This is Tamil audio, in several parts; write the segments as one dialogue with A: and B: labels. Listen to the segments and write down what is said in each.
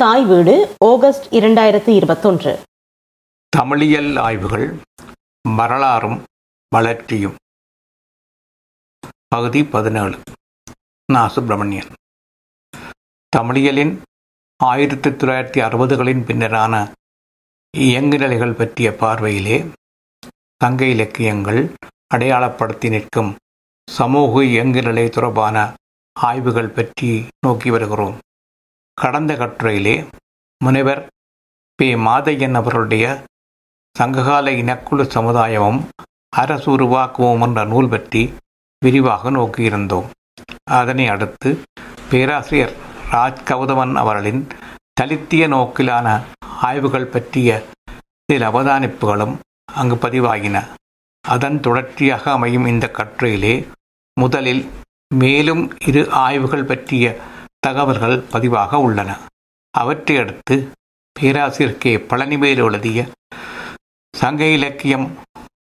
A: தாய் வீடு ஆகஸ்ட் இரண்டாயிரத்தி இருபத்தொன்று.
B: தமிழியல் ஆய்வுகள் வரலாறும் வளர்ச்சியும். பகுதி பதினேழு. நா. சுப்பிரமணியன். தமிழியலின் ஆயிரத்தி தொள்ளாயிரத்தி அறுபதுகளின் பின்னரான இயங்குநிலைகள் பற்றிய பார்வையிலே சங்க இலக்கியங்கள் அடையாளப்படுத்தி நிற்கும் சமூக இயங்குநிலை தொடர்பான ஆய்வுகள் பற்றி நோக்கி வருகிறோம். கடந்த கட்டுரையிலே முனைவர் பே. மாதையன் அவர்களுடைய சங்ககால இனக்குழு சமுதாயமும் அரசு உருவாக்குவோம் என்ற நூல் பற்றி விரிவாக நோக்கியிருந்தோம். அதனை அடுத்து பேராசிரியர் ராஜ் கௌதமன் அவர்களின் தலித்திய நோக்கிலான ஆய்வுகள் பற்றிய சில அவதானிப்புகளும் அங்கு பதிவாகின. அதன் தொடர்ச்சியாக அமையும் இந்த கட்டுரையிலே முதலில் மேலும் இரு ஆய்வுகள் பற்றிய தகவல்கள் பதிவாக உள்ளன. அவற்றையடுத்து பேராசிரியர் கே பழனிவேல் எழுதிய சங்க இலக்கியம்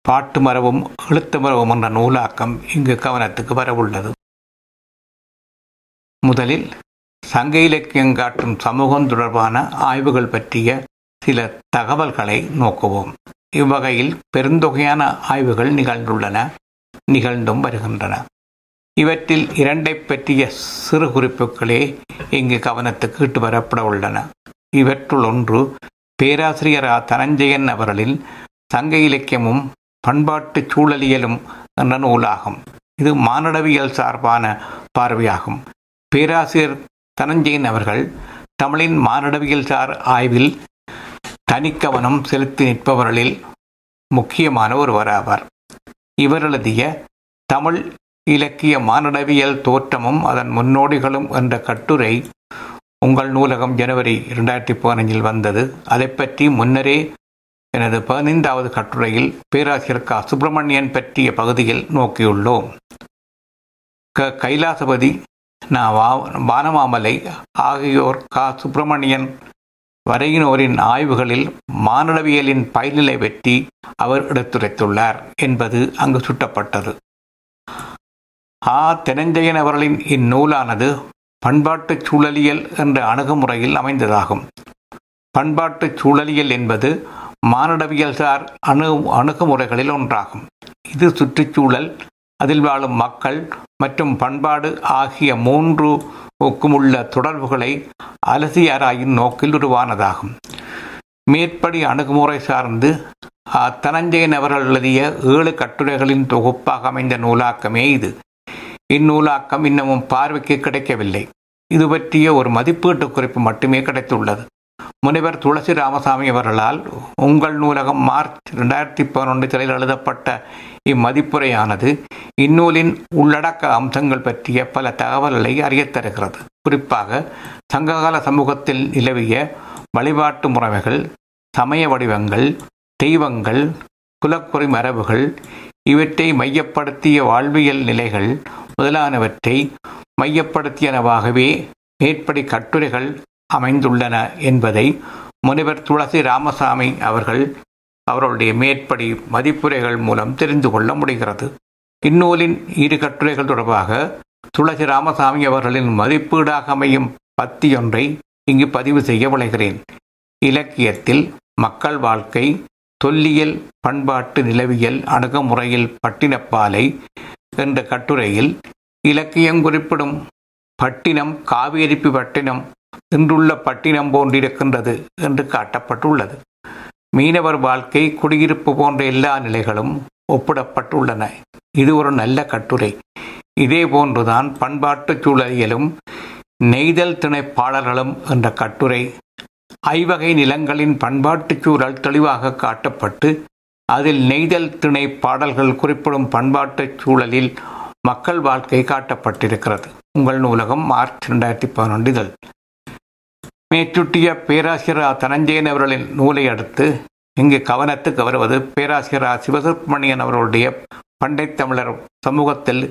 B: பாட்டு மரபும் எழுத்து மரபும் என்ற நூலாக்கம் இங்கு கவனத்துக்கு வரவுள்ளது முதலில் சங்க இலக்கியம் காட்டும் சமூகம் தொடர்பான ஆய்வுகள் பற்றிய சில தகவல்களை நோக்குவோம். இவ்வகையில் பெருந்தொகையான ஆய்வுகள் நிகழ்ந்துள்ளன நிகழ்ந்தும் வருகின்றன. இவற்றில் இரண்டை பற்றிய சிறு குறிப்புகளே இங்கு கவனத்துக்கு இட்டு வரப்பட உள்ளன. இவற்றுள் ஒன்று பேராசிரியர் ஆ தனஞ்சயன் அவர்களின் சங்க இலக்கியமும் பண்பாட்டு சூழலியலும் என்ற நூலாகும். இது மானடவியல் சார்பான பார்வையாகும். பேராசிரியர் தனஞ்சயன் அவர்கள் தமிழின் மானடவியல் சார் ஆய்வில் தனிக்கவனம் செலுத்தி நிற்பவர்களில் முக்கியமான ஒருவராவார் இவர் எழுதிய தமிழ் இலக்கிய மானடவியல் தோற்றமும் அதன் முன்னோடிகளும் என்ற கட்டுரை உங்கள் நூலகம் ஜனவரி இரண்டாயிரத்தி பதினஞ்சில் வந்தது. அதை பற்றி முன்னரே எனது பதினைந்தாவது கட்டுரையில் பேராசிரியர் க. சுப்பிரமணியன் பற்றிய பகுதியில் நோக்கியுள்ளோம். க. கைலாசபதி நா. வானமாமலை ஆகியோர் க. சுப்பிரமணியன் வரையினோரின் ஆய்வுகளில் மானடவியலின் பயில்நிலை பற்றி அவர் எடுத்துரைத்துள்ளார் என்பது அங்கு சுட்டப்பட்டது. ஆ தெனஞ்சயன் அவர்களின் இந்நூலானது பண்பாட்டு சூழலியல் என்ற அணுகுமுறையில் அமைந்ததாகும். பண்பாட்டு சூழலியல் என்பது மானடவியல் சார் அணு அணுகுமுறைகளில் ஒன்றாகும். இது சுற்றுச்சூழல் அதில் வாழும் மக்கள் மற்றும் பண்பாடு ஆகிய மூன்று உள்ள தொடர்புகளை அலசியாராயின் நோக்கில் உருவானதாகும். மேற்படி அணுகுமுறை சார்ந்து தனஞ்சயன் அவர்கள் எழுதிய ஏழு கட்டுரைகளின் தொகுப்பாக அமைந்த நூலாக்கமே இது. இந்நூலாக்கம் இன்னமும் பார்வைக்கு கிடைக்கவில்லை. இது பற்றிய ஒரு மதிப்பீட்டு குறிப்பு மட்டுமே கிடைத்துள்ளது. முனைவர் துளசி ராமசாமி அவர்களால் உங்கள் நூலகம் மார்ச் ரெண்டாயிரத்தி பதினொன்று சிலையில் எழுதப்பட்ட இம்மதிப்புரையானது இந்நூலின் உள்ளடக்க அம்சங்கள் பற்றிய பல தகவல்களை அறியத் தருகிறது. குறிப்பாக சங்ககால சமூகத்தில் நிலவிய வழிபாட்டு முறைமைகள் சமய வடிவங்கள் தெய்வங்கள் குலக்குறை மரபுகள் இவற்றை மையப்படுத்திய வாழ்வியல் நிலைகள் முதலானவற்றை மையப்படுத்தியனவாகவே மேற்படி கட்டுரைகள் அமைந்துள்ளன என்பதை முனிவர் துளசி ராமசாமி அவர்கள் அவர்களுடைய மேற்படி மதிப்புரைகள் மூலம் தெரிந்து கொள்ள முடிகிறது. இந்நூலின் இரு கட்டுரைகள் தொடர்பாக துளசி ராமசாமி அவர்களின் மதிப்பீடாக அமையும் பத்தியொன்றை இங்கு பதிவு செய்ய விளைகிறேன் இலக்கியத்தில் மக்கள் வாழ்க்கை தொல்லியல் பண்பாட்டு நிலவியல் அணுகுமுறையில் பட்டினப்பாலை என்ற கட்டுரையில் இலக்கியம் குறிப்பிடும் பட்டினம் காவேரிப்பு பட்டினம் இன்றுள்ள பட்டினம் போன்றிருக்கின்றது என்று காட்டப்பட்டுள்ளது. மீனவர் வாழ்க்கை குடியிருப்பு போன்ற எல்லா நிலைகளும் ஒப்பிடப்பட்டுள்ளன. இது ஒரு நல்ல கட்டுரை. இதே போன்றுதான் பண்பாட்டு சூழலியலும் நெய்தல் திணைப்பாளர்களும் என்ற கட்டுரை ஐவகை நிலங்களின் பண்பாட்டு சூழல் தெளிவாக காட்டப்பட்டு அதில் நெய்தல் திணை பாடல்கள் குறிப்பிடும் பண்பாட்டுச் சூழலில் மக்கள் வாழ்க்கை காட்டப்பட்டிருக்கிறது. உங்கள் நூலகம் மார்ச் இரண்டாயிரத்தி பதினொன்று இதழ் மேற்சுட்டிய பேராசிரியர் தனஞ்சயன் அவர்களின் நூலை அடுத்து இங்கு கவனத்துக்கு வருவது பேராசிரியர் சிவசுப்ரமணியன் அவர்களுடைய பண்டை தமிழர் சமூகத்தில்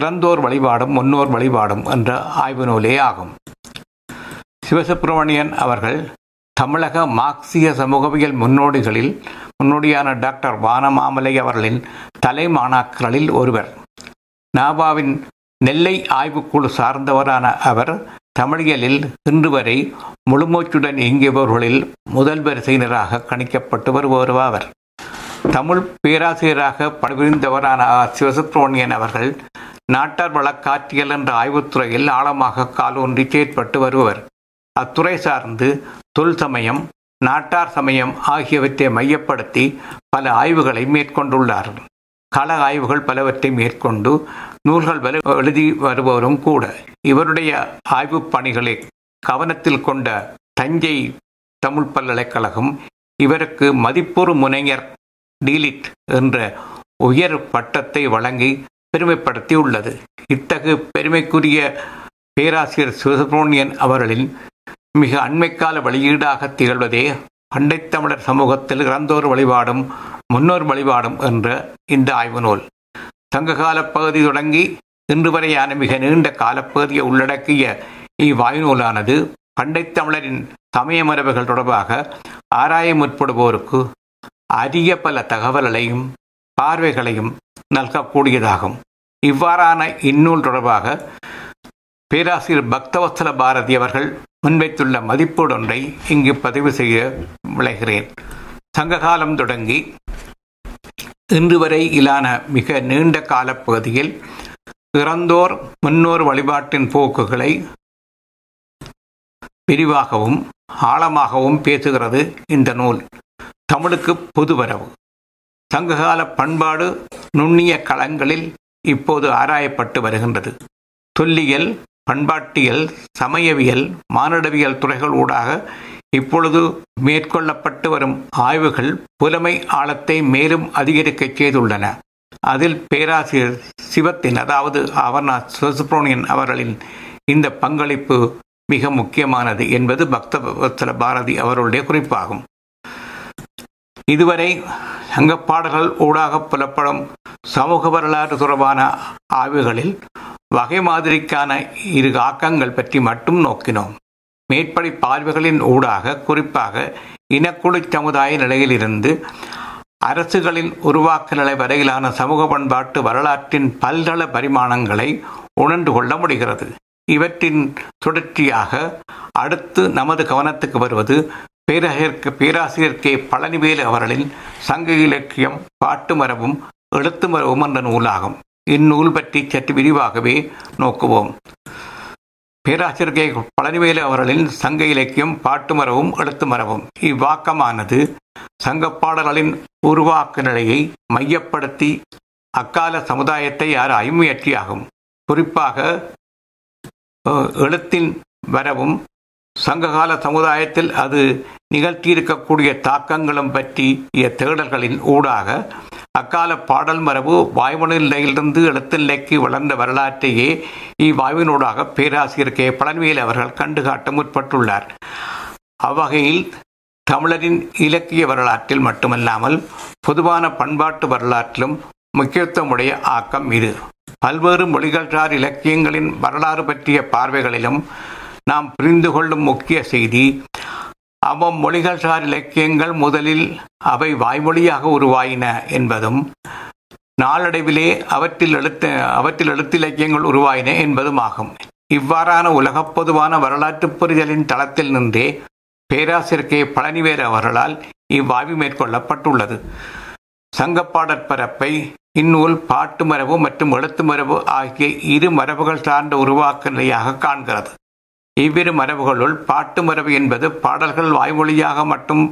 B: இறந்தோர் வழிபாடும் முன்னோர் வழிபாடும் என்ற ஆய்வு நூலே ஆகும். சிவசுப்பிரமணியன் அவர்கள் தமிழக மார்க்சிய சமூகவியல் முன்னோடிகளில் முன்னோடியான டாக்டர் வானமாமலை அவர்களின் தலைமாணாக்கர்களில் ஒருவர். நாபாவின் நெல்லை ஆய்வுக்குழு சார்ந்தவரான அவர் தமிழியலில் இன்று வரை முழுமூச்சுடன் இயங்கியவர்களில் முதல் வரிசையினராக கணிக்கப்பட்டு வருபவருவாவர் தமிழ் பேராசிரியராக பணிபுரிந்தவரான சிவசுப்ரமணியன் அவர்கள் நாட்டார் வழக்காற்றியல் என்ற ஆய்வுத்துறையில் ஆழமாக காலூன்றி செயற்பட்டு வருபவர். அத்துறை சார்ந்து தொல் சமயம் நாட்டார் சமயம் ஆகியவற்றை மையப்படுத்தி பல ஆய்வுகளை மேற்கொண்டுள்ளார் கள ஆய்வுகள் பலவற்றை மேற்கொண்டு நூல்கள் எழுதி வருபவரும் கூட. இவருடைய ஆய்வுப் பணிகளை கவனத்தில் கொண்ட தஞ்சை தமிழ் பல்கலைக்கழகம் இவருக்கு மதிப்பொரு முனைஞர் டீலிட் என்ற உயர் பட்டத்தை வழங்கி பெருமைப்படுத்தி உள்ளது இத்தகு பெருமைக்குரிய பேராசிரியர் சிவசுப்ரமணியன் அவர்களின் மிக அண்மைக்கால வெளியீடாக திகழ்வதே பண்டைத் தமிழர் சமூகத்தில் இறந்தோர் வழிபாடும் முன்னோர் வழிபாடும் என்ற இந்த ஆய்வு நூல். சங்ககால பகுதி தொடங்கி இன்று வரையான மிக நீண்ட காலப்பகுதியை உள்ளடக்கிய இவ்வாய்வு நூலானது பண்டைத் தமிழரின் சமய மரபுகள் தொடர்பாக ஆராய முற்படுவோருக்கு அரிய பல தகவல்களையும் பார்வைகளையும் நல்கக்கூடியதாகும். இவ்வாறான இந்நூல் தொடர்பாக பேராசிரியர் பக்தவத்சல பாரதி அவர்கள் முன்வைத்துள்ள மதிப்போடொன்றை இங்கு பதிவு செய்ய விளைகிறேன். சங்ககாலம் தொடங்கி இன்று வரை இலான மிக நீண்ட காலப்பகுதியில் இறந்தோர் முன்னோர் வழிபாட்டின் போக்குகளை விரிவாகவும் ஆழமாகவும் பேசுகிறது இந்த நூல். தமிழுக்கு புதுவரவு சங்ககால பண்பாடு நுண்ணிய களங்களில் இப்போது ஆராயப்பட்டு வருகின்றது. தொல்லியல் பண்பாட்டியல் சமயவியல் மானுடவியல் துறைகள் ஊடாக இப்பொழுது மேற்கொள்ளப்பட்டு வரும் ஆய்வுகள் புலமை ஆழத்தை மேலும் அதிகரிக்க செய்துள்ளன. அதில் பேராசிரியர் சிவத்தின் அதாவது அமர்நாத் சுசுப்ரோனியன் அவர்களின் இந்த பங்களிப்பு மிக முக்கியமானது என்பது பக்தவத்சல பாரதி அவர்களுடைய குறிப்பாகும். இதுவரை சங்கப்பாடல்கள் ஊடாக புலப்படும் சமூக வரலாறு தொடர்பான ஆய்வுகளில் வகை மாதிரிக்கான இரு ஆக்கங்கள் பற்றி மட்டும் நோக்கினோம். மேற்படி பார்வைகளின் ஊடாக குறிப்பாக இனக்குழு சமுதாய நிலையிலிருந்து அரசுகளின் உருவாக்க நிலை வரையிலான சமூக பண்பாட்டு வரலாற்றின் பல்தள பரிமாணங்களை உணர்ந்து கொள்ள முடிகிறது. இவற்றின் தொடர்ச்சியாக அடுத்து நமது கவனத்துக்கு வருவது பேராசிரியர் பேராசிரியர் கே பழனிவேலு அவர்களின் சங்க இலக்கியம் பாட்டு மரபும் எழுத்து மரபும் என்ற நூலாகும். இந்நூல் பற்றி சற்று விரிவாகவே நோக்குவோம். பேராசிரியர் கே பழனிவேலு அவர்களின் சங்க இலக்கியம் பாட்டு மரபும் எழுத்து மரபும் இவ்வாக்கமானது சங்கப்பாடல்களின் உருவாக்க நிலையை மையப்படுத்தி அக்கால சமுதாயத்தை யார் ஐமுயற்சியாகும் குறிப்பாக எழுத்தின் வரவும் சங்ககால சமுதாயத்தில் அது நிகழ்த்தியிருக்கக்கூடிய தாக்கங்களும் பற்றிய தேடல்களின் ஊடாக அக்கால பாடல் மரபு வாய்மொழி நிலையிலிருந்து எழுத்துநிலைக்கு வளர்ந்த வரலாற்றையே இவ்வாய்வினூடாக பேராசிரியர் கே பழனிவேல் அவர்கள் கண்டுகாட்ட முற்பட்டுள்ளார். அவ்வகையில் தமிழரின் இலக்கிய வரலாற்றில் மட்டுமல்லாமல் பொதுவான பண்பாட்டு வரலாற்றிலும் முக்கியத்துவமுடைய ஆக்கம் இது. பல்வேறு மொழிகள்சார் இலக்கியங்களின் வரலாறு பற்றிய பார்வைகளிலும் நாம் புரிந்து கொள்ளும் முக்கிய செய்தி அவம் மொழிகள்சார் இலக்கியங்கள் முதலில் அவை வாய்மொழியாக உருவாயின என்பதும் நாளடைவிலே அவற்றில் எழுத்து அவற்றில் எழுத்திலக்கியங்கள் உருவாயின என்பதும் ஆகும் இவ்வாறான உலகப் பொதுவான வரலாற்று புரிதலின் தளத்தில் நின்றே பேராசிரியர் கே பழனிவேர் அவர்களால் இவ்வாய்வு மேற்கொள்ளப்பட்டுள்ளது. சங்கப்பாடற் பரப்பை இந்நூல் பாட்டு மரபு மற்றும் எழுத்து மரபு ஆகிய இரு மரபுகள் சார்ந்த உருவாக்க நிலையாக காண்கிறது. இவ்விரு மரபுகளுள் பாட்டு மரபு என்பது பாடல்கள் வாய்மொழியாக மட்டும்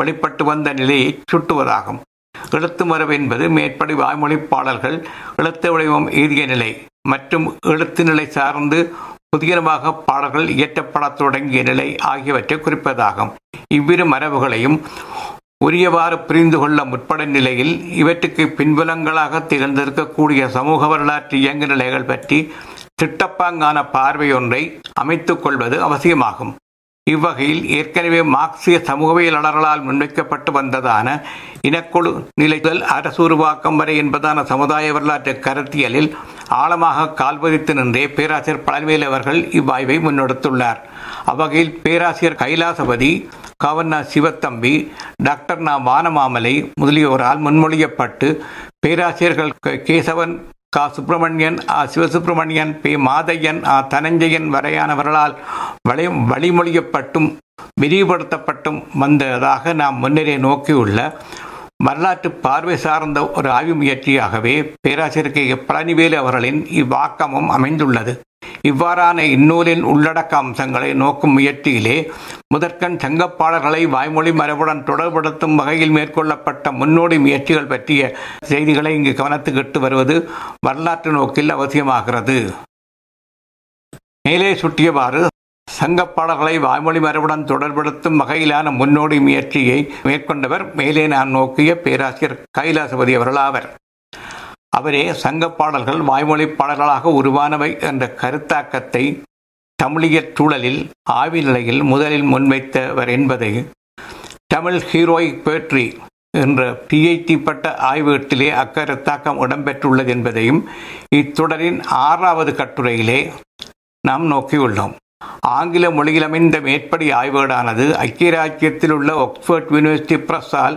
B: வெளிப்பட்டு வந்த நிலையை சுட்டுவதாகும். எழுத்து மரபு என்பது மேற்படி வாய்மொழி பாடல்கள் எழுத்து வடிவம் எழுதிய நிலை மற்றும் எழுத்து நிலை சார்ந்து புதியமாக பாடல்கள் இயற்றப்படத் தொடங்கிய நிலை ஆகியவற்றை குறிப்பதாகும். இவ்விரு மரபுகளையும் உரியவாறு புரிந்து கொள்ள முற்படும் நிலையில் இவற்றுக்கு பின்புலங்களாக திகழ்ந்திருக்கக்கூடிய சமூக வரலாற்று இயங்கு நிலைகள் பற்றி திட்டப்பாங்கான பார்வையொன்றை அமைத்துக் கொள்வது அவசியமாகும். இவ்வகையில் ஏற்கனவே மார்க்சிய சமூகவியலாளர்களால் முன்வைக்கப்பட்டு வந்ததான இனக்குழு நிலைகள் அரசு உருவாக்கம் வரை என்பதான சமுதாய வரலாற்று கருத்தியலில் ஆழமாக கால்பதித்து நின்றே பேராசிரியர் பழனிவேல் அவர்கள் இவ்வாய்வை முன்னெடுத்துள்ளார். அவ்வகையில் பேராசிரியர் கைலாசபதி கவர்னா சிவத்தம்பி டாக்டர் நா வானமாமலை முதலியோரால் முன்மொழியப்பட்டு பேராசிரியர்கள் கேசவன் கா சுப்பிரமணியன் ஆ சிவசுப்பிரமணியன் பி மாதையன் ஆ தனஞ்சயன் வரையானவர்களால் வழி வழிமொழியப்பட்டும் விரிவுபடுத்தப்பட்டும் வந்ததாக நாம் முன்னரே நோக்கியுள்ள வரலாற்று பார்வை சார்ந்த ஒரு ஆய்வு முயற்சியாகவே பேராசிரியர் கே. பழனிவேலு அவர்களின் இவ்வாக்கமும் அமைந்துள்ளது. இவ்வாறான இந்நூலின் உள்ளடக்க அம்சங்களை நோக்கும் முயற்சியிலே முதற்கண் சங்கப்பாளர்களை வாய்மொழி மரபுடன் தொடர்படுத்தும் வகையில் மேற்கொள்ளப்பட்ட முன்னோடி முயற்சிகள் பற்றிய செய்திகளை இங்கு கவனத்துக்கிட்டு வருவது வரலாற்று நோக்கில் அவசியமாகிறது. மேலே சுட்டியவாறு சங்கப்பாளர்களை வாய்மொழி மரபுடன் தொடர்படுத்தும் வகையிலான முன்னோடி முயற்சியை மேற்கொண்டவர் மேலே நான் நோக்கிய பேராசிரியர் கைலாசபதி அவர்களாவர் அவரே சங்கப்பாடல்கள் வாய்மொழி பாடல்களாக உருவானவை என்ற கருத்தாக்கத்தை தமிழியற் சூழலில் ஆய்வு நிலையில் முதலில் முன்வைத்தவர் என்பதை தமிழ் ஹீரோயிக் பேட்ரி என்ற பிஐடி பட்ட ஆய்வீட்டிலே அக்கருத்தாக்கம் இடம்பெற்றுள்ளது என்பதையும் இத்தொடரின் ஆறாவது கட்டுரையிலே நாம் நோக்கியுள்ளோம். ஆங்கில மொழியில் அமைந்த மேற்படி ஆய்வேடானது ஐக்கிய ராஜ்யத்தில் உள்ள ஆக்ஸ்போர்ட் யூனிவர்சிட்டி பிரஸ்ஸால்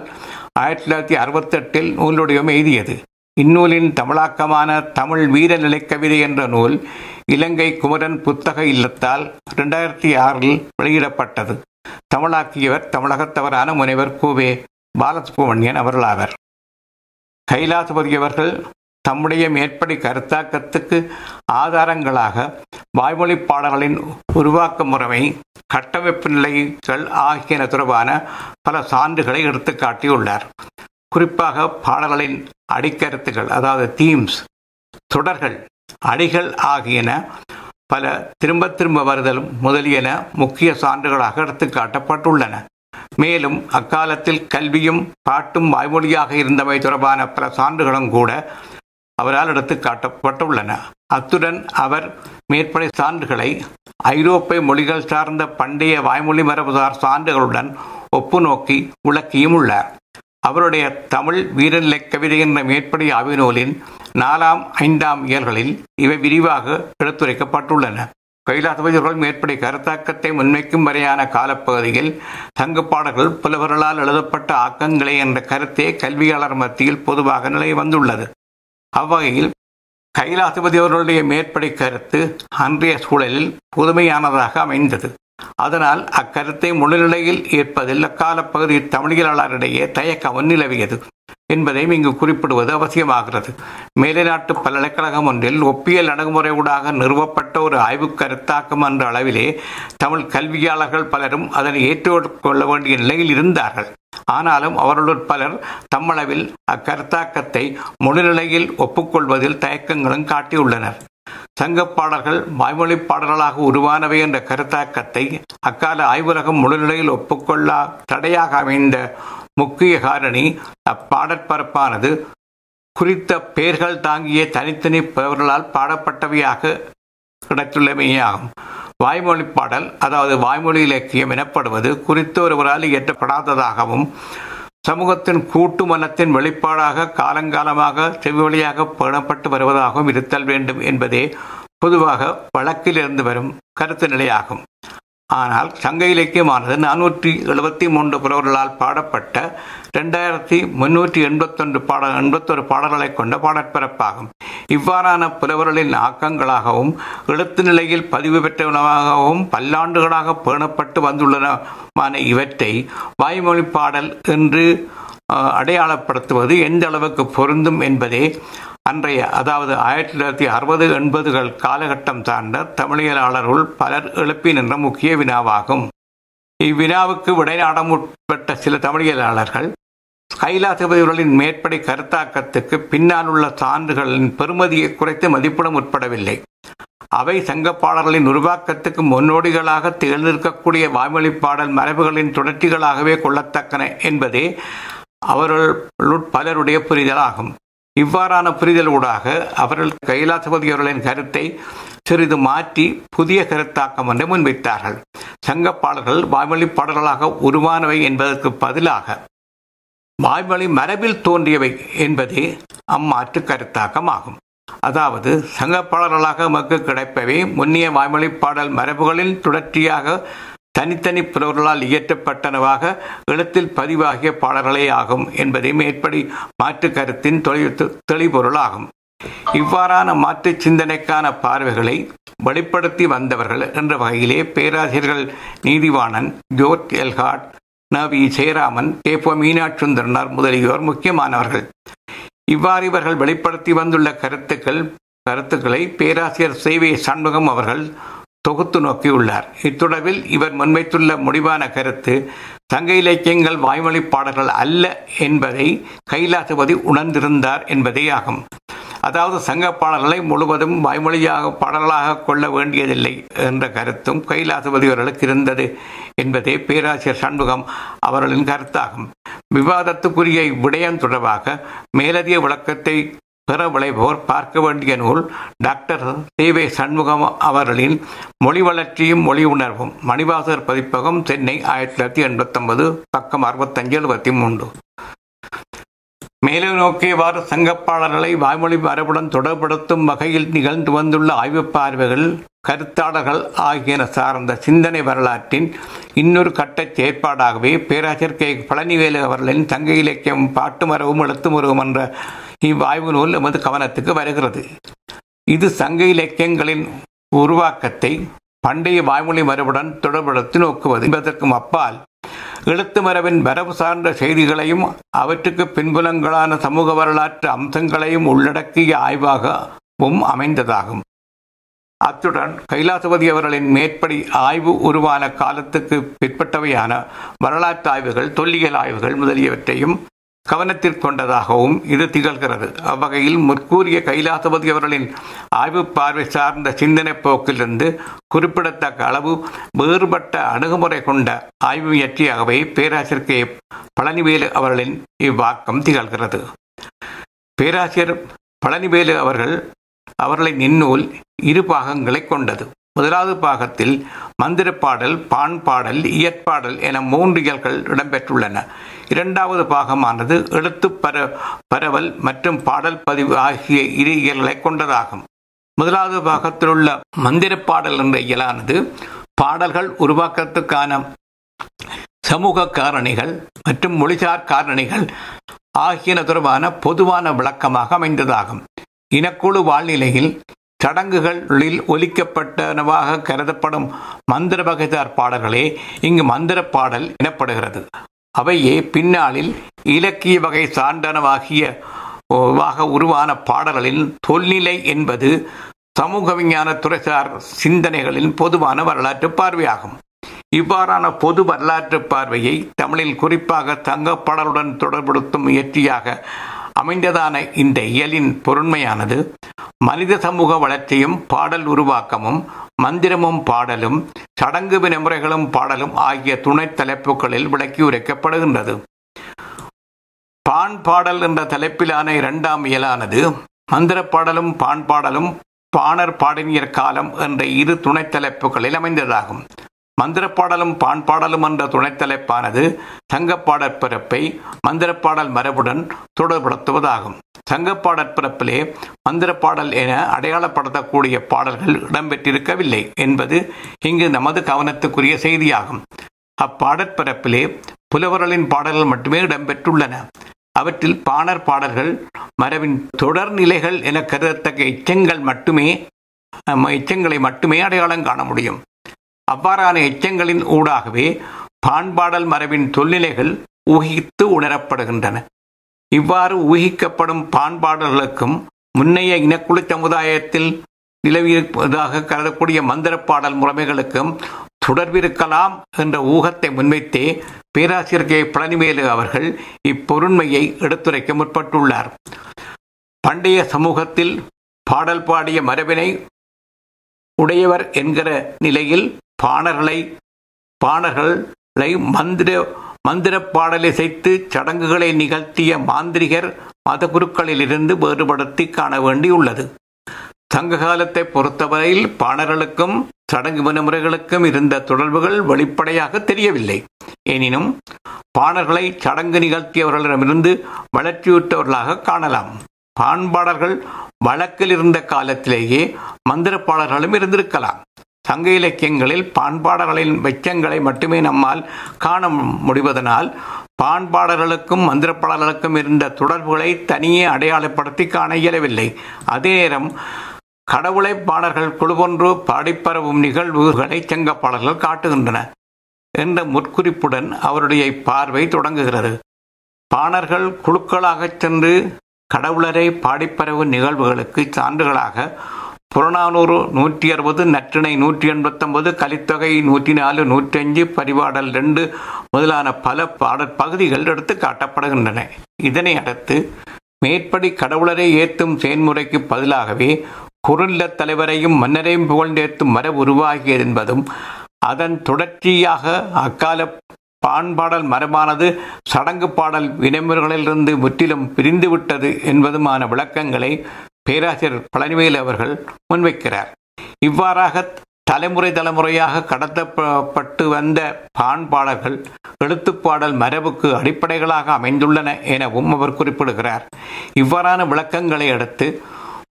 B: ஆயிரத்தி தொள்ளாயிரத்தி அறுபத்தெட்டில் நூலுடையம் எழுதியது. இந்நூலின் தமிழாக்கமான தமிழ் வீரநிலை கவிதை என்ற நூல் இலங்கை குமரன் புத்தக இல்லத்தால் இரண்டாயிரத்தி ஆறில் வெளியிடப்பட்டது. தமிழாக்கியவர் தமிழகத்தவரான முனைவர் கோவே பாலசுப்ரமணியன் அவர்களாவர். கைலாசபதி அவர்கள் தம்முடைய மேற்படி கருத்தாக்கத்துக்கு ஆதாரங்களாக வாய்மொழி பாடல்களின் உருவாக்க முறைமை கட்டமைப்பு நிலைகள் ஆகியன தொடர்பான பல சான்றுகளை எடுத்து காட்டியுள்ளார். குறிப்பாக பாடல்களின் அடிக்கருத்துகள் அதாவது தீம்ஸ் தொடர்கள் அடிகள் ஆகியன பல திரும்ப திரும்ப வருதலும் முதலியன முக்கிய சான்றுகளாக எடுத்து காட்டப்பட்டுள்ளன. மேலும் அக்காலத்தில் கல்வியும் பாட்டும் வாய்மொழியாக இருந்தவை தொடர்பான பல சான்றுகளும் கூட அவரால் எடுத்து காட்டப்பட்டுள்ளன. அத்துடன் அவர் மேற்படை சான்றுகளை ஐரோப்பிய மொழிகள் சார்ந்த பண்டைய வாய்மொழி மரபுசார் சான்றுகளுடன் ஒப்பு நோக்கி விளக்கியும் உள்ளார். அவருடைய தமிழ் வீரநிலை கவிதை என்ற மேற்படி ஆய்வு நாலாம் ஐந்தாம் இயல்களில் இவை விரிவாக எடுத்துரைக்கப்பட்டுள்ளன. கைலாசபதிகள் மேற்படி கருத்தாக்கத்தை முன்வைக்கும் வரையான காலப்பகுதியில் சங்கப்பாடல்கள் புலவர்களால் எழுதப்பட்ட ஆக்கங்களே என்ற கருத்தே கல்வியாளர் மத்தியில் பொதுவாக நிலை வந்துள்ளது. அவ்வகையில் கைலாசபதி அவர்களுடைய மேற்படி கருத்து அன்றைய சூழலில் புதுமையானதாக அமைந்தது. அதனால் அக்கருத்தை முழுநிலையில் ஏற்பதில் அக்கால பகுதி தமிழியலாளரிடையே தயக்கம் நிலவியது என்பதையும் இங்கு குறிப்பிடுவது அவசியமாகிறது. மேலை நாட்டு பல்கலைக்கழகம் ஒன்றில் ஒப்பியல் அணுகுமுறை ஊடாக நிறுவப்பட்ட ஒரு ஆய்வு கருத்தாக்கம் என்ற அளவிலே தமிழ் கல்வியாளர்கள் பலரும் அதனை ஏற்றுக்கொள்ள வேண்டிய நிலையில் இருந்தார்கள். ஆனாலும் அவர்களுள் பலர் தம்மளவில் அக்கருத்தாக்கத்தை முழுநிலையில் ஒப்புக்கொள்வதில் தயக்கங்களும் காட்டியுள்ளனர். சங்கப்பாடல்கள் வாய்மொழி பாடல்களாக உருவானவை என்ற கருத்தாக்கத்தை அக்கால ஆய்வுலகம் முழுநிலையில் ஒப்புக்கொள்ளா தடையாக அமைந்த முக்கிய காரணி. அப்பாடற்பரப்பானது குறித்த பெயர்கள் தாங்கிய தனித்தனி பெயர்களால் பாடப்பட்டவையாக கிடைத்துள்ளமையாகும். வாய்மொழி பாடல் அதாவது வாய்மொழி இலக்கியம் எனப்படுவது குறித்த ஒருவரால் இயற்றப்படாததாகவும் சமூகத்தின் கூட்டு மனத்தின் வெளிப்பாடாக காலங்காலமாக செவிவழியாக பேணப்பட்டு வருவதாகவும் இருத்தல் வேண்டும் என்பதே பொதுவாக வழக்கில் இருந்து வரும் கருத்து நிலையாகும். ஆனால் சங்க இலக்கியமானது நானூற்றி எழுபத்தி மூன்று புலவர்களால் பாடப்பட்ட ரெண்டாயிரத்தி முன்னூற்றி எண்பத்தொன்று பாட எண்பத்தொரு பாடல்களை கொண்ட பாடற்பரப்பாகும் இவ்வாறான புலவர்களின் ஆக்கங்களாகவும் எழுத்து நிலையில் பதிவு பெற்றவனவாகவும் பல்லாண்டுகளாக பேணப்பட்டு வந்துள்ளனமான இவற்றை வாய்மொழி பாடல் என்று அடையாளப்படுத்துவது எந்த அளவுக்கு பொருந்தும் என்பதே அன்றைய அதாவது ஆயிரத்தி தொள்ளாயிரத்தி அறுபது எண்பதுகள் காலகட்டம் சார்ந்த தமிழியலாளர்கள் பலர் எழுப்பி நின்ற முக்கிய வினாவாகும். இவ்வினாவுக்கு விடைநாட முற்பட்ட சில தமிழியலாளர்கள் கைலாசபதிகளின் மேற்படி கருத்தாக்கத்துக்கு பின்னால் உள்ள சான்றுகளின் பெருமதியை குறைத்து மதிப்பிட முற்படவில்லை. அவை சங்கப்பாளர்களின் உருவாக்கத்துக்கு முன்னோடிகளாக திகழ்ந்திருக்கக்கூடிய வாய்மொழி பாடல் மரபுகளின் தொடர்ச்சிகளாகவே கொள்ளத்தக்கன என்பதே அவர்களுள் பலருடைய புரிதலாகும். இவ்வாறான புரிதலூடாக அவர்கள் கைலாசபதி அவர்களின் கருத்தை சிறிது மாற்றி புதிய கருத்தாக்கம் ஒன்றை முன்வைத்தார்கள். சங்கப்பாடல்கள் வாய்மொழி பாடல்களாக உருவானவை என்பதற்கு பதிலாக வாய்மொழி மரபில் தோன்றியவை என்பதே அம்மாற்று கருத்தாக்கம் ஆகும் அதாவது சங்கப்பாடல்களாக நமக்கு கிடைப்பவை முன்னிய வாய்மொழி பாடல் மரபுகளின் தொடர்ச்சியாக தனித்தனி புலவர்களால் இயற்றப்பட்டனவாக எழுத்தில் பதிவாகிய பாடல்களே ஆகும் என்பதே மேற்படி மாற்று கருத்தின் தெளிபொருளாகும். இவ்வாறான மாற்று சிந்தனைக்கான பார்வைகளை வெளிப்படுத்தி வந்தவர்கள் என்ற வகையிலே பேராசிரியர்கள் நீதிவாணன் ஜோர்ஜ் எல்ஹாட் நவி ஜெயராமன் கே போ மீனாட்சுந்தரனார் முதலியோர் முக்கியமானவர்கள். இவ்வாறு இவர்கள் வெளிப்படுத்தி வந்துள்ள கருத்துக்கள் கருத்துக்களை பேராசிரியர் சேவை சண்முகம் அவர்கள் தொகுத்து நோக்கியுள்ளார். இத்துடவில் இவர் முன்வைத்துள்ள முடிவான கருத்து சங்க இலக்கியங்கள் வாய்மொழி பாடல்கள் அல்ல என்பதை கைலாசபதி உணர்ந்திருந்தார் என்பதே ஆகும் அதாவது சங்க பாடல்களை முழுவதும் வாய்மொழியாக பாடல்களாக கொள்ள வேண்டியதில்லை என்ற கருத்தும் கைலாசபதி அவர்களுக்கு இருந்தது என்பதே பேராசிரியர் சண்முகம் அவர்களின் கருத்தாகும். விவாதத்துக்குரிய இவ்விடயம் தொடர்பாக மேலதிக விளக்கத்தை பிற விளைவோர் பார்க்க வேண்டிய நூல் டாக்டர் டிவே சண்முகம் அவர்களின் மொழி வளர்ச்சியும் மொழி உணர்வும். மணிவாசர் பதிப்பகம் சென்னை ஆயிரத்தி தொள்ளாயிரத்தி எண்பத்தி ஒன்பது பக்கம் அறுபத்தஞ்சு எழுபத்தி மூன்று. மேலும் நோக்கியவாறு சங்கப்பாளர்களை வாய்மொழி மரபுடன் தொடர்படுத்தும் வகையில் நிகழ்ந்து வந்துள்ள ஆய்வு பார்வைகள் கருத்தாளர்கள் ஆகியன சார்ந்த சிந்தனை வரலாற்றின் இன்னொரு கட்டச் செயற்பாடாகவே பேராசிரியர் கே. பழனிவேலு அவர்களின் சங்க இலக்கியம் பாட்டு மரபும் எழுத்து என்ற இவ்வாய்வு நூல் எமது கவனத்துக்கு வருகிறது. இது சங்க இலக்கியங்களின் உருவாக்கத்தை பண்டைய வாய்மொழி மரபுடன் தொடர்படுத்தி நோக்குவது. என்பதற்கும் அப்பால் எழுத்து மரபின் வரவு சார்ந்த செய்திகளையும் அவற்றுக்கு பின்புலங்களான சமூக வரலாற்று அம்சங்களையும் உள்ளடக்கிய ஆய்வாகவும் அமைந்ததாகும். அத்துடன் கைலாசபதி அவர்களின் மேற்படி ஆய்வு உருவான காலத்துக்கு பிற்பட்டவையான வரலாற்று ஆய்வுகள் தொல்லியல் ஆய்வுகள் முதலியவற்றையும் கவனத்தில் கொண்டதாகவும் இது திகழ்கிறது. அவ்வகையில் முற்கூறிய கைலாசபதி அவர்களின் ஆய்வு பார்வை சார்ந்த சிந்தனை போக்கிலிருந்து குறிப்பிடத்தக்க அளவு வேறுபட்ட அணுகுமுறை கொண்ட ஆய்வு முயற்சியாகவே பேராசிரியர் கே பழனிவேலு அவர்களின் இவ்வாக்கம் திகழ்கிறது. பேராசிரியர் பழனிவேலு அவர்கள் அவர்களின் இந்நூல் இரு பாகங்களை கொண்டது. முதலாவது பாகத்தில் மந்திரப்பாடல் பான் பாடல் இயற்பாடல் என மூன்று இயல்கள் இடம்பெற்றுள்ளன. இரண்டாவது பாகமானது எழுத்து பர பரவல் மற்றும் பாடல் பதிவு ஆகிய இரு இயல்களை கொண்டதாகும். முதலாவது பாகத்தில் உள்ள மந்திரப்பாடல் என்ற இயலானது பாடல்கள் உருவாக்கத்துக்கான சமூக காரணிகள் மற்றும் மொழிசார் காரணிகள் ஆகியன தொடர்பான பொதுவான விளக்கமாக அமைந்ததாகும். இனக்குழு வாழ்நிலையில் சடங்குகளில் ஒலிக்கப்பட்டனவாக கருதப்படும் மந்திர பகதார் பாடல்களே இங்கு மந்திர பாடல் எனப்படுகிறது. அவையே பின்னாளில் இலக்கிய வகை சார்ந்தனவாகிய வாக உருவான பாடல்களின் தொல்நிலை என்பது சமூக விஞ்ஞான துறைசார் சிந்தனைகளின் பொதுவான வரலாற்று பார்வையாகும். இவ்வாறான பொது வரலாற்று பார்வையை தமிழில் குறிப்பாக தங்க பாடலுடன் தொடர்படுத்தும் முயற்சியாக அமைந்ததான இந்த இயலின் பொருண்மையானது மனித சமூக வளர்ச்சியும் பாடல் உருவாக்கமும் மந்திரமும் பாடலும் சடங்கு வினைமுறைகளும் பாடலும் ஆகிய துணை தலைப்புகளில் விளக்கி உரைக்கப்படுகின்றது. பான் பாடல் என்ற தலைப்பிலான இரண்டாம் இயலானது மந்திர பாடலும் பான் பாடலும் பாணர் பாடினியர் காலம் என்ற இரு துணை தலைப்புகளில் அமைந்ததாகும். மந்திர பாடலும் பான் பாடலும் என்ற துணைத்தலைப்பானது சங்கப்பாடற் பிறப்பை மந்திரப்பாடல் மரபுடன் தொடர்படுத்துவதாகும் சங்கப்பாடற் பிறப்பிலே மந்திரப்பாடல் என அடையாளப்படுத்தக்கூடிய பாடல்கள் இடம்பெற்றிருக்கவில்லை என்பது இங்கு நமது கவனத்துக்குரிய செய்தியாகும். அப்பாடற்பிறப்பிலே புலவர்களின் பாடல்கள் மட்டுமே இடம்பெற்றுள்ளன. அவற்றில் பாணர் பாடல்கள் மரபின் தொடர் நிலைகள் என கருதத்தக்க எச்சங்கள் மட்டுமே எச்சங்களை மட்டுமே அடையாளம் காண முடியும். அவ்வாறான எச்சங்களின் ஊடாகவே பாண்பாடல் மரபின் தொல்நிலைகள் ஊகித்து உணரப்படுகின்றன. இவ்வாறு ஊகிக்கப்படும் பாண்பாடல்களுக்கும் முன்னைய இனக்குழு சமுதாயத்தில் நிலவியிருப்பதாக கருதக்கூடிய மந்திர பாடல் முறைமைகளுக்கும் தொடர்பிருக்கலாம் என்ற ஊகத்தை முன்வைத்தே பேராசிரியர் கே. பழனிவேலு அவர்கள் இப்பொருண்மையை எடுத்துரைக்க முற்பட்டுள்ளார். பண்டைய சமூகத்தில் பாடல் பாடிய மரபினை உடையவர் என்கிற நிலையில் பாணர்களை பாணர்களை மந்திர மந்திர பாடலை செய்து சடங்குகளை நிகழ்த்திய மாந்திரிகர் மதகுருக்களிலிருந்து வேறுபடுத்தி காண வேண்டியுள்ளது. சங்க காலத்தை பொறுத்தவரையில் பாணர்களுக்கும் சடங்கு வனமுறைகளுக்கும் இருந்த தொடர்புகள் வெளிப்படையாக தெரியவில்லை. எனினும் பாணர்களை சடங்கு நிகழ்த்தியவர்களிடமிருந்து வளர்ச்சியுற்றவர்களாக காணலாம். பாண்பாடல்கள் வழக்கில் இருந்த காலத்திலேயே மந்திர இருந்திருக்கலாம். சங்க இலக்கியங்களில் பாண்பாடர்களின் வெச்சங்களை மட்டுமே நம்மால் காண முடிவதனால் பாண்பாடர்களுக்கும் மந்திரப்பாடல்களுக்கும் இருந்த தொடர்புகளை தனியே அடையாளப்படுத்தி காண இயலவில்லை. அதே நேரம் கடவுளை பாடல்கள் குழுவொன்று பாடிப்பரவும் நிகழ்வுகளை செங்கப்பாடல்கள் காட்டுகின்றன என்ற முற்குறிப்புடன் அவருடைய பார்வை தொடங்குகிறது. பாணர்கள் குழுக்களாகச் சென்று கடவுளரை பாடிப்பரவும் நிகழ்வுகளுக்கு சான்றுகளாக புறநானூறு நூற்றி அறுபது நற்றிணை நூற்றி எண்பத்தொன்பது கலித்தொகை நூற்றி நாலு நூற்றி அஞ்சு பரிபாடல் ரெண்டு முதலான பல பாடல் பகுதிகள் எடுத்து காட்டப்படுகின்றன. இதனை அடுத்து மேற்படி கடவுளரை ஏத்தும் செயல்முறைக்கு பதிலாகவே குறுநில தலைவரையும் மன்னரையும் புகழ்ந்தேத்தும் மரபு உருவாகியது என்பதும் அதன் தொடர்ச்சியாக அக்கால பாண்பாடல் மரபானது சடங்கு பாடல் வினைமுறைகளிலிருந்து முற்றிலும் பிரிந்துவிட்டது என்பதுமான விளக்கங்களை பேராசிரியர் பழனிவேல் அவர்கள் முன்வைக்கிறார். இவ்வாறாக தலைமுறை தலைமுறையாக கடத்தப்பட்டு வந்த பாண்பாடல்கள் எழுத்துப்பாடல் மரபுக்கு அடிப்படைகளாக அமைந்துள்ளன எனவும் அவர் குறிப்பிடுகிறார். இவ்வாறான விளக்கங்களை அடுத்து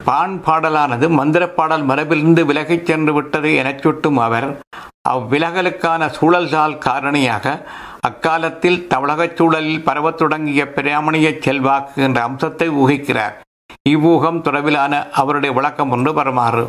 B: பான் பாடலானது மந்திரப்பாடல் மரபிலிருந்து விலகிச் சென்று விட்டது எனச் சுட்டும் அவர் அவ்விலகலுக்கான சூழல்சால் காரணியாக அக்காலத்தில் தமிழகச் சூழலில் பரவத் தொடங்கிய பிராமணிய செல்வாக்கு என்ற அம்சத்தை ஊகிக்கிறார். இவ்வூகம் தொடர்பிலான அவருடைய விளக்கம் ஒன்று வருமாறு.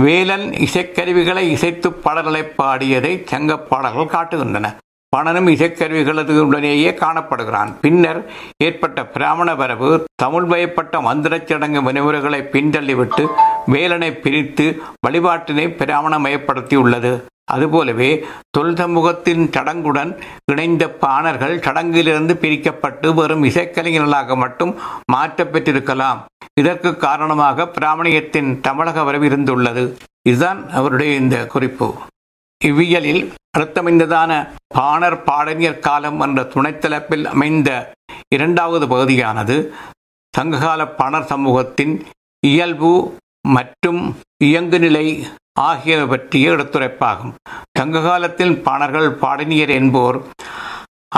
B: வேலன் இசைக்கருவிகளை இசைத்து பாடல்களை பாடியதை சங்கப் பாடல்கள் காட்டுகின்றன. பணனும் இசைக்கருவிகளுடனேயே காணப்படுகிறான். பின்னர் ஏற்பட்ட பிராமண வரவு தமிழ் வயப்பட்ட மந்திரச் சடங்கு வினைமுறைகளை பின்தள்ளிவிட்டு வேலனை பிரித்து வழிபாட்டினை பிராமணமயப்படுத்தியுள்ளது. அதுபோலவே தொல் சமூகத்தின் சடங்குடன் இணைந்த பாணர்கள் சடங்கிலிருந்து பிரிக்கப்பட்டு வெறும் இசைக்கலைஞர்களாக மட்டும் மாற்றப்பெற்றிருக்கலாம் இதற்கு காரணமாக பிராமணியத்தின் தமிழக வரவு இருந்துள்ளது. இதுதான் அவருடைய இந்த குறிப்பு. இவ்வியலில் அர்த்தமைந்ததான பாணர் பாடனியர் காலம் என்ற துணைத்தலைப்பில் அமைந்த இரண்டாவது பகுதியானது சங்ககால பாணர் சமூகத்தின் இயல்பு மற்றும் இயங்குநிலை ஆகியவை பற்றிய எடுத்துரைப்பாகும். சங்க காலத்தில் பாணர்கள் பாடனியர் என்போர்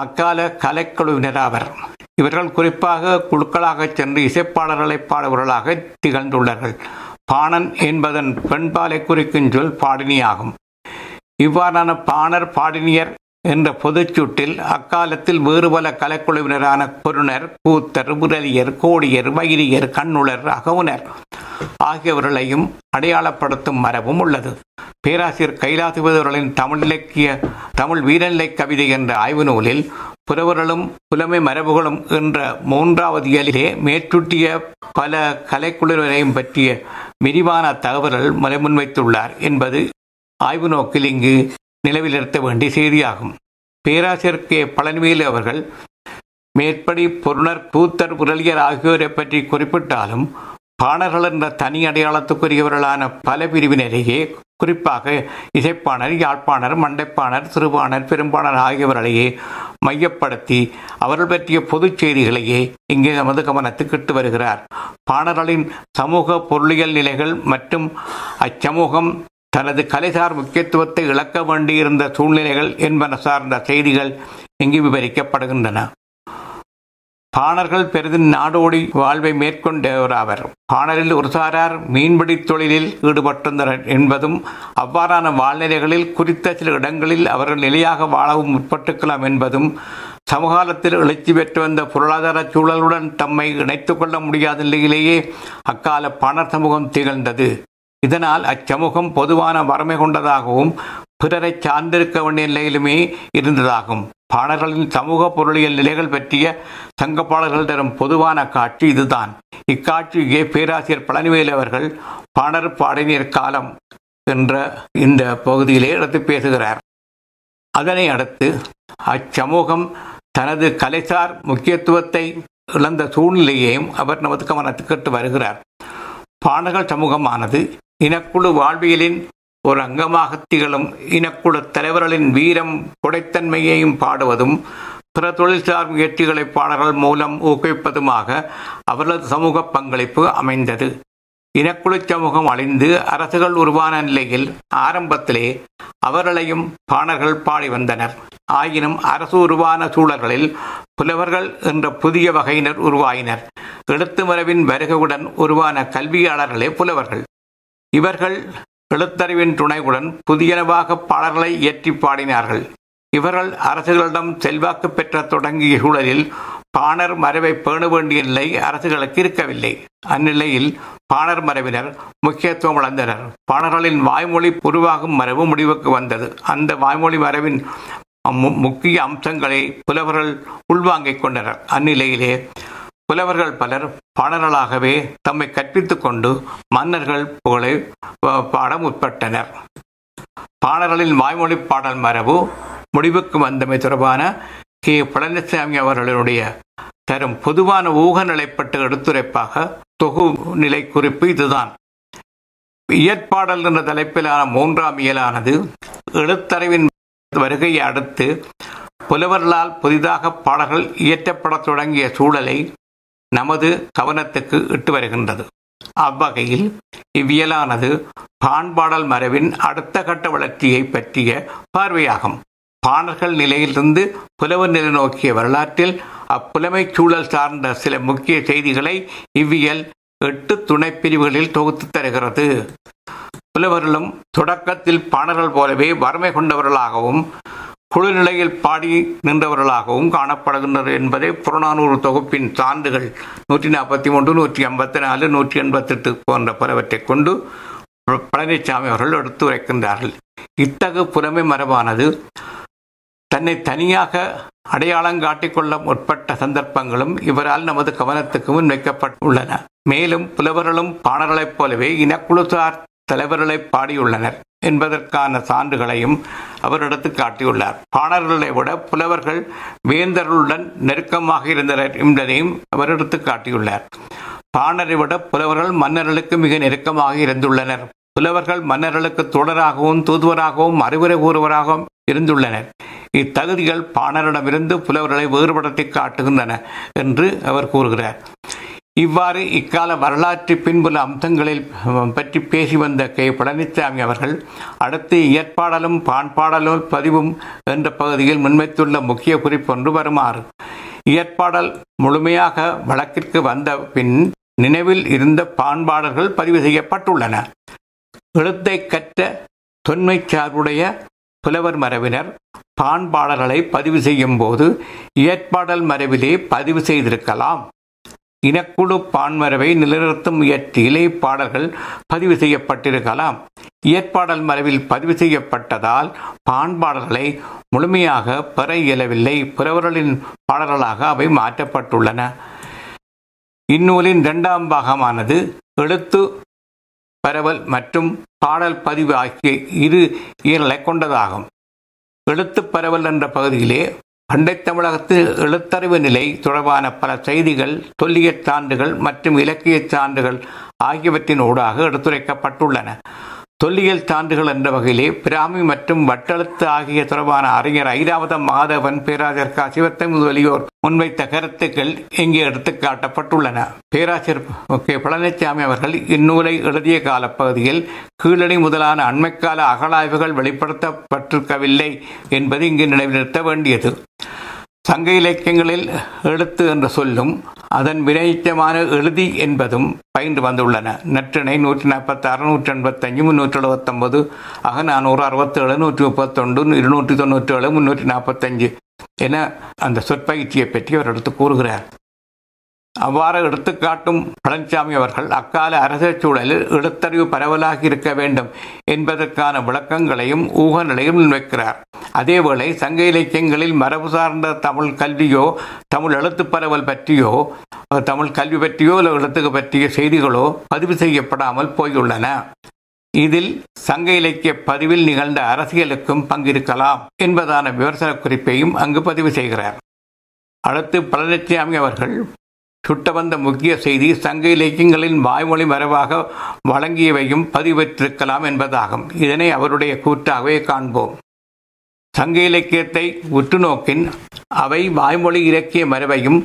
B: அக்கால கலைக்குழுவினராவர் இவர்கள் குறிப்பாக குழுக்களாக சென்று இசைப்பாடல்களை பாடுபவர்களாக திகழ்ந்துள்ளார்கள். பாணன் என்பதன் பெண்பாலை குறிக்கும் சொல் பாடினியாகும். இவ்வாறான பாணர் பாடினியர் என்ற பொதுச்சூட்டில் அக்காலத்தில் வேறு பல கலைக்குழுவினரான குருணர் கூத்தர் முரலியர் கோடியர் வைரியர் கண்ணுளர் அகவுனர் ஆகியவர்களையும் அடையாளப்படுத்தும் மரபும் உள்ளது. பேராசிரியர் கைலாசிபதிவர்களின் தமிழ் இலக்கிய தமிழ் வீரநிலை கவிதை என்ற ஆய்வு நூலில் புறவர்களும் புலமை மரபுகளும் என்ற மூன்றாவது இயலிலே மேற்சுட்டிய பல கலைக்குழுவினரையும் பற்றிய விரிவான தகவல்கள் முறை முன்வைத்துள்ளார் என்பது ஆய்வு நோக்கில் இங்கு நிலவில் நிறுத்த வேண்டிய செய்தியாகும். பேராசிரியர் கே பழனிவேலு அவர்கள் மேற்படி பொருணர் கூத்தர் புரளியர் ஆகியோரை பற்றி குறிப்பிட்டாலும் பாணர்கள் என்ற தனி அடையாளத்துக்குரியவர்களான பல பிரிவினரையே குறிப்பாக இசைப்பாணர் யாழ்ப்பாணர் மண்டைப்பாணர் சிறுபாணர் பெரும்பாணர் ஆகியவர்களையே மையப்படுத்தி அவர்கள் பற்றிய பொதுச் செய்திகளையே இங்கே நமது கவனத்துக்கு இட்டு வருகிறார். பாணர்களின் சமூக பொருளியல் நிலைகள் மற்றும் அச்சமூகம் தனது கலைசார் முக்கியத்துவத்தை இழக்க வேண்டியிருந்த சூழ்நிலைகள் என்பன சார்ந்த செய்திகள் இங்கு விவரிக்கப்படுகின்றன. பாணர்கள் பெரிதும் நாடோடி வாழ்வை மேற்கொண்டவராவர். பாணரில் ஒரு சாரார் மீன்பிடி தொழிலில் ஈடுபட்டிருந்தனர் என்பதும் அவ்வாறான வாழ்நிலைகளில் குறித்த சில இடங்களில் அவர்கள் நிலையாக வாழவும் முற்பட்டுக்கலாம் என்பதும் சமகாலத்தில் எழுச்சி பெற்று வந்த பொருளாதார சூழலுடன் தம்மை இணைத்துக் கொள்ள முடியாத நிலையிலேயே அக்கால பாணர் சமூகம் திகழ்ந்தது. இதனால் அச்சமூகம் பொதுவான வறுமை கொண்டதாகவும் பிறரை சார்ந்திருக்க வேண்டிய நிலையிலுமே இருந்ததாகும். பாடல்களின் சமூக பொருளியல் நிலைகள் பற்றிய சங்கப்பாடல்கள் தரும் பொதுவான காட்சி இதுதான். இக்காட்சியே பேராசிரியர் பழனிவேல் அவர்கள் பாடர் பாடினியர் காலம் என்ற இந்த பகுதியிலே எடுத்து பேசுகிறார். அதனை அடுத்து அச்சமூகம் தனது கலைசார் முக்கியத்துவத்தை இழந்த சூழ்நிலையையும் அவர் நமது கவனத்துக்கு வருகிறார். பாடகர் சமூகமானது இனக்குழு வாழ்வியலின் ஒரு அங்கமாக திகழும் இனக்குழு தலைவர்களின் வீரம் கொடைத்தன்மையையும் பாடுவதும் பிற தொழில்சார் முயற்சிகளை பாடல்கள் மூலம் ஊக்குவிப்பதுமாக அவர்களது சமூக பங்களிப்பு அமைந்தது. இனக்குழு சமூகம் அழிந்து அரசுகள் உருவான நிலையில் ஆரம்பத்திலே அவர்களையும் பாணர்கள் பாடி வந்தனர். ஆயினும் அரசு உருவான சூழல்களில் புலவர்கள் என்ற புதிய வகையினர் உருவாயினர். எழுத்து மரபின் வருகையுடன் உருவான கல்வியாளர்களே புலவர்கள். இவர்கள் எழுத்தறிவின் துணையுடன் புதியனவாக பாடல்களை இயற்றி பாடினார்கள். இவர்கள் அரசுகளிடம் செல்வாக்கு பெற்ற தொடங்கிய சூழலில் பாணர் மரபை பேண வேண்டிய நிலை அரசுகளுக்கு இருக்கவில்லை. அந்நிலையில் பாணர் மரபினர் முக்கியத்துவம் இழந்தனர். பாணர்களின் வாய்மொழி உருவாகும் மரபு முடிவுக்கு வந்தது. அந்த வாய்மொழி மரபின் மு- முக்கிய அம்சங்களை புலவர்கள் உள்வாங்கிக் கொண்டனர். அந்நிலையிலே புலவர்கள் பலர் பாடல்களாகவே தம்மை கற்பித்துக் கொண்டு மன்னர்கள் புகழை பாட முற்பட்டனர். பாடல்களின் வாய்மொழி பாடல் மரபு முடிவுக்கு வந்தமை தொடர்பான கே. பழனிசாமி அவர்களுடைய தரும் பொதுவான ஊக நிலைப்பட்டு எடுத்துரைப்பாக தொகு நிலை குறிப்பு இதுதான். இயற்பாடல் என்ற தலைப்பிலான மூன்றாம் இயலானது எழுத்தறிவின் வருகையை அடுத்து புலவர்களால் புதிதாக பாடல்கள் இயற்றப்படத் தொடங்கிய சூழலை நமது கவனத்துக்கு இட்டு வருகின்றது. அவ்வகையில் இவ்வியலானது பாண்பாடல் மரபின் அடுத்த கட்ட வளர்ச்சியை பற்றிய பார்வையாகும். பாணர்கள் நிலையிலிருந்து புலவர் நிலை நோக்கிய வரலாற்றில் அப்புலமை சூழல் சார்ந்த சில முக்கிய செய்திகளை இவ்வியல் எட்டு துணைப்பிரிவுகளில் தொகுத்து தருகிறது. புலவர்களும் தொடக்கத்தில் பாணர்கள் போலவே வறுமை கொண்டவர்களாகவும் குழு நிலையில் பாடி நின்றவர்களாகவும் காணப்படுகின்றனர் என்பதை புறநானூறு தொகுப்பின் சான்றுகள். நூற்றி நாற்பத்தி மூன்று நூற்றி ஐம்பத்தி நாலு நூற்றி எண்பத்தெட்டு போன்ற பலவற்றைக் கொண்டு பழனிசாமி அவர்கள் எடுத்து உரைக்கின்றார்கள் இத்தகு புலமை மரபானது தன்னை தனியாக அடையாளம் காட்டிக்கொள்ள முற்பட்ட சந்தர்ப்பங்களும் இவரால் நமது கவனத்துக்கு முன் வைக்கப்பட்டுள்ளன மேலும் புலவர்களும் பாணர்களைப் போலவே இனக்குழுசார் தலைவர்களை பாடியுள்ளனர். என்பதற்கான சான்றுகளையும் அவர் எடுத்து காட்டியுள்ளார். பாணர்களை விட புலவர்கள் வேந்தர்களுடன் நெருக்கமாக இருந்தனர் என்பதையும் அவர் எடுத்து காட்டியுள்ளார். பாணரை விட புலவர்கள் மன்னர்களுக்கு மிக நெருக்கமாக இருந்துள்ளனர். புலவர்கள் மன்னர்களுக்கு தொடராகவும் தூதுவராகவும் அறிவுரை கூறுவராகவும் இருந்துள்ளனர். இத்தகுதிகள் பாணரிடமிருந்து புலவர்களை வேறுபடுத்தி காட்டுகின்றன என்று அவர் கூறுகிறார். இவ்வாறு இக்கால வரலாற்று பின்புல அம்சங்களில் பற்றி பேசி வந்த கே. பழனிசாமி அவர்கள் அடுத்து இயற்பாடலும் பாண்பாடலும் பதிவும் என்ற பகுதியில் முன்வைத்துள்ள முக்கிய குறிப்பொன்று வருமாறு. இயற்பாடல் முழுமையாக வழக்கிற்கு வந்த பின் நினைவில் இருந்த பாண்பாடல்கள் பதிவு செய்யப்பட்டுள்ளன. எழுத்தை கற்ற தொன்மை சார்புடைய புலவர் மரபினர் பாண்பாடல்களை பதிவு செய்யும் போது இயற்பாடல் மரபிலே பதிவு செய்திருக்கலாம். இனக்குழு பான்மரபை நிலைநிறுத்தும் இலை பாடல்கள் பதிவு செய்யப்பட்டிருக்கலாம். இயற்பாடல் மரபில் பதிவு செய்யப்பட்டதால் பாண்பாடல்களை முழுமையாக பெற இயலவில்லை. பிறவர்களின் பாடல்களாக அவை மாற்றப்பட்டுள்ளன. இந்நூலின் இரண்டாம் பாகமானது எழுத்து பரவல் மற்றும் பாடல் பதிவு ஆகிய இரு இயல்களை கொண்டதாகும். எழுத்துப் பரவல் என்ற பகுதியிலே பண்டைத் தமிழகத்தில் எழுத்தறிவு நிலை தொடர்பான பல செய்திகள் தொல்லியற் சான்றுகள் மற்றும் இலக்கியச் சான்றுகள் ஆகியவற்றின் ஊடாக எடுத்துரைக்கப்பட்டுள்ளன. தொல்லியல் சான்றுகள் என்ற வகையிலே பிராமி மற்றும் வட்டெழுத்து ஆகிய தொடர்பான அறிஞர் ஐராவதம் மாதவன் பேராசர் கா சிவத்தம் முதலியோர் முன்வைத்த கருத்துக்கள் இங்கே எடுத்துக்காட்டப்பட்டுள்ளன. பேராசர் கே. பழனிசாமி அவர்கள் இந்நூலை எழுதிய காலப்பகுதியில் கீழடி முதலான அண்மைக்கால அகழாய்வுகள் வெளிப்படுத்தப்பட்டிருக்கவில்லை என்பது இங்கு நினைவுநிறுத்த வேண்டியது. சங்க இலக்கியங்களில் எழுத்து என்ற சொல்லும் அதன் வினைச்சமான எழுதி என்பதும் பயின்று வந்துள்ளன. நற்றிணை நூற்றி நாற்பத்தாறு நூற்றி எண்பத்தஞ்சு முன்னூற்றி எழுபத்தொன்பது அக நானூறு அறுபத்தேழு நூற்றி முப்பத்தொன்று இருநூற்றி தொண்ணூற்றி ஏழு முன்னூற்றி நாற்பத்தஞ்சு என அந்த சொற்பயிற்சியை பற்றி அவர் எடுத்து கூறுகிறார். அவ்வாறு எடுத்துக்காட்டும் பழனிசாமி அவர்கள் அக்கால அரசியல் சூழலில் எழுத்தறிவு பரவலாகி இருக்க வேண்டும் என்பதற்கான விளக்கங்களையும் ஊகங்களையும் முன்வைக்கிறார். அதேவேளை சங்க இலக்கியங்களில் மரபு சார்ந்த தமிழ் கல்வியோ தமிழ் எழுத்து பரவல் பற்றியோ தமிழ் கல்வி பற்றியோ இல்லை எழுத்துக்கு பற்றிய செய்திகளோ பதிவு செய்யப்படாமல் போயுள்ளன. இதில் சங்க இலக்கிய பதிவில் நிகழ்ந்த அரசியலுக்கும் பங்கிருக்கலாம் என்பதான விமர்சன குறிப்பையும் அங்கு பதிவு செய்கிறார். அடுத்து பழனிசாமி அவர்கள் சுட்ட வந்த முக்கிய செய்தி சங்க இலக்கியங்களின் வாய்மொழி மரபாக வழங்கியவையும் பதிவற்றிருக்கலாம் என்பதாகும். இதனை அவருடைய கூற்றாகவே காண்போம். சங்க இலக்கியத்தை உற்றுநோக்கின் அவை வாய்மொழி இலக்கிய மரபையும்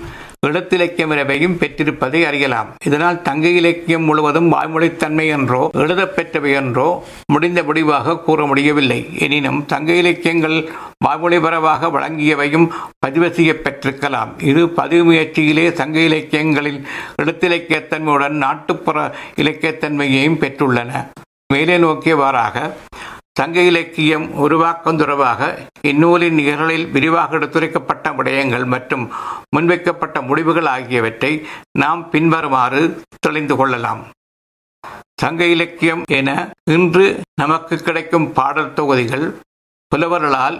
B: எழுத்திலக்கியம் மரபையும் பெற்றிருப்பதை அறியலாம். இதனால் தங்க இலக்கியம் முழுவதும் வாய்மொழித்தன்மை என்றோ எழுதப்பெற்றவை என்றோ முடிந்த முடிவாக கூற முடியவில்லை. எனினும் சங்க இலக்கியங்கள் வாய்மொழி பரவாக வழங்கியவையும் பதிவு செய்யப்பெற்றிருக்கலாம் இது பதிவு முயற்சியிலே சங்க இலக்கியங்களில் எழுத்திலக்கியத்தன்மையுடன் நாட்டுப்புற இலக்கியத்தன்மையையும் பெற்றுள்ளன. மேலே நோக்கியவாறாக சங்க இலக்கியம் உருவாக்கம் தொடர்பாக இந்நூலின் நிகழ்களில் விரிவாக எடுத்துரைக்கப்பட்ட விடயங்கள் மற்றும் முன்வைக்கப்பட்ட முடிவுகள் ஆகியவற்றை நாம் பின்வருமாறு தெளிந்து கொள்ளலாம். சங்க இலக்கியம் என இன்று நமக்கு கிடைக்கும் பாடல் தொகுதிகள் புலவர்களால்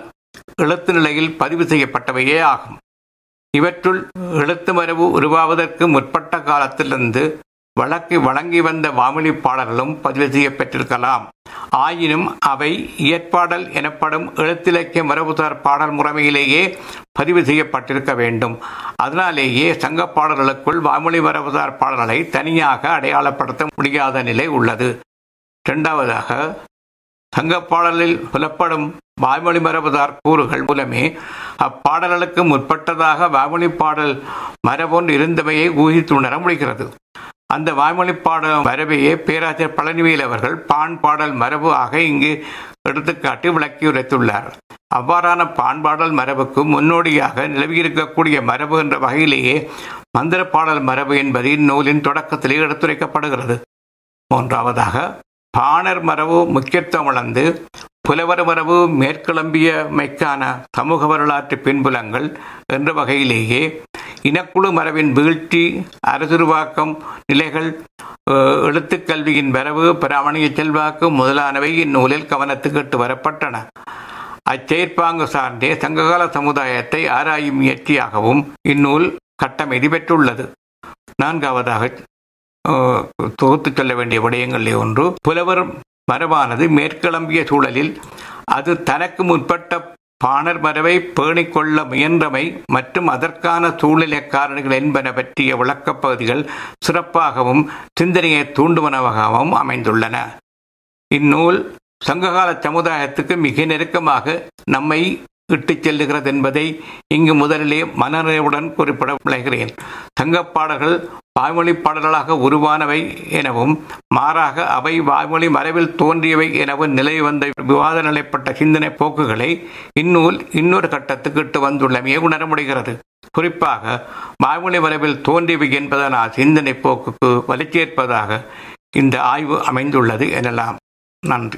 B: எழுத்து நிலையில் பதிவு செய்யப்பட்டவையே ஆகும். இவற்றுள் எழுத்து மரபு உருவாவதற்கு முற்பட்ட காலத்திலிருந்து வழக்கு வழங்கி வந்த வாமொழி பாடல்களும் பதிவு செய்யப்பெற்றிருக்கலாம் ஆயினும் அவை இயற்பாடல் எனப்படும் எழுத்திலக்கிய மரபுசார் பாடல் முறைமையிலேயே பதிவு செய்யப்பட்டிருக்க வேண்டும். அதனாலேயே சங்க பாடல்களுக்குள் வாமொழி மரபுசார் பாடல்களை தனியாக அடையாளப்படுத்த முடியாத நிலை உள்ளது. இரண்டாவதாக சங்க பாடலில் புலப்படும் வாய்மொழி மரபுதார் கூறுகள் மூலமே அப்பாடல்களுக்கு முற்பட்டதாக வாய்மொழி பாடல் மரபொன்று இருந்தவையை ஊகித்துணர முடிகிறது. அந்த வாய்மொழி பாடல் மரபையே பேராசிரியர் பழனிவேல் அவர்கள் பான் பாடல் மரபு ஆக இங்கு எடுத்துக்காட்டி விளக்கி உரைத்துள்ளார். அவ்வாறான பாண்பாடல் மரபுக்கு முன்னோடியாக நிலவியிருக்கக்கூடிய மரபு என்ற வகையிலேயே மந்திர பாடல் மரபு என்பது இந்நூலின் தொடக்கத்திலே எடுத்துரைக்கப்படுகிறது. மூன்றாவதாக பாணர் மரபு முக்கியத்துவம் வளர்ந்து புலவர் மரபு மேற்கிளம்பியமைக்கான சமூக வரலாற்று பின்புலங்கள் என்ற வகையிலேயே இனக்குழு மரபின் வீழ்ச்சி அரசுருவாக்கம் நிலைகள் எழுத்துக்கல்வியின் வரவு பிராமணிய செல்வாக்கு முதலானவை இந்நூலில் கவனத்துக்கு எட்டு வரப்பட்டன. அச்செயற்பாங்கு சார்ந்தே சங்ககால சமுதாயத்தை ஆராயும் முயற்சியாகவும் இந்நூல் கட்டமைதி பெற்றுள்ளது. நான்காவதாக தொகுத்து சொல்ல வேண்டிய விடயங்களில் ஒன்று புலவர் மரபானது மேற்கிளம்பிய சூழலில் அது தனக்கு முற்பட்ட பாணர் மரபை பேணிக்கொள்ள முயன்றமை மற்றும் அதற்கான சூழ்நிலை காரணிகள் என்பன பற்றிய விளக்கப் பகுதிகள் சிறப்பாகவும் சிந்தனையை தூண்டுவனவாகவும் அமைந்துள்ளன. இந்நூல் சங்ககால சமுதாயத்துக்கு மிக நெருக்கமாக நம்மை இட்டுச் செல்லுகிறது என்பதை இங்கு முதலிலே மனநிறைவுடன் குறிப்பிட விளைகிறேன் சங்கப்பாடல்கள் வாய்மொழி பாடல்களாக உருவானவை எனவும் மாறாக அவை வாய்மொழி மறைவில் தோன்றியவை எனவும் நிலை வந்த விவாத நிலைப்பட்ட சிந்தனை போக்குகளை இந்நூல் இன்னொரு கட்டத்துக்கு இட்டு வந்துள்ளமையே உணர முடிகிறது. குறிப்பாக வாய்மொழி மரபில் தோன்றியவை என்பதனால் சிந்தனை போக்குக்கு வலிச்சேர்ப்பதாக இந்த ஆய்வு அமைந்துள்ளது எனலாம். நன்றி.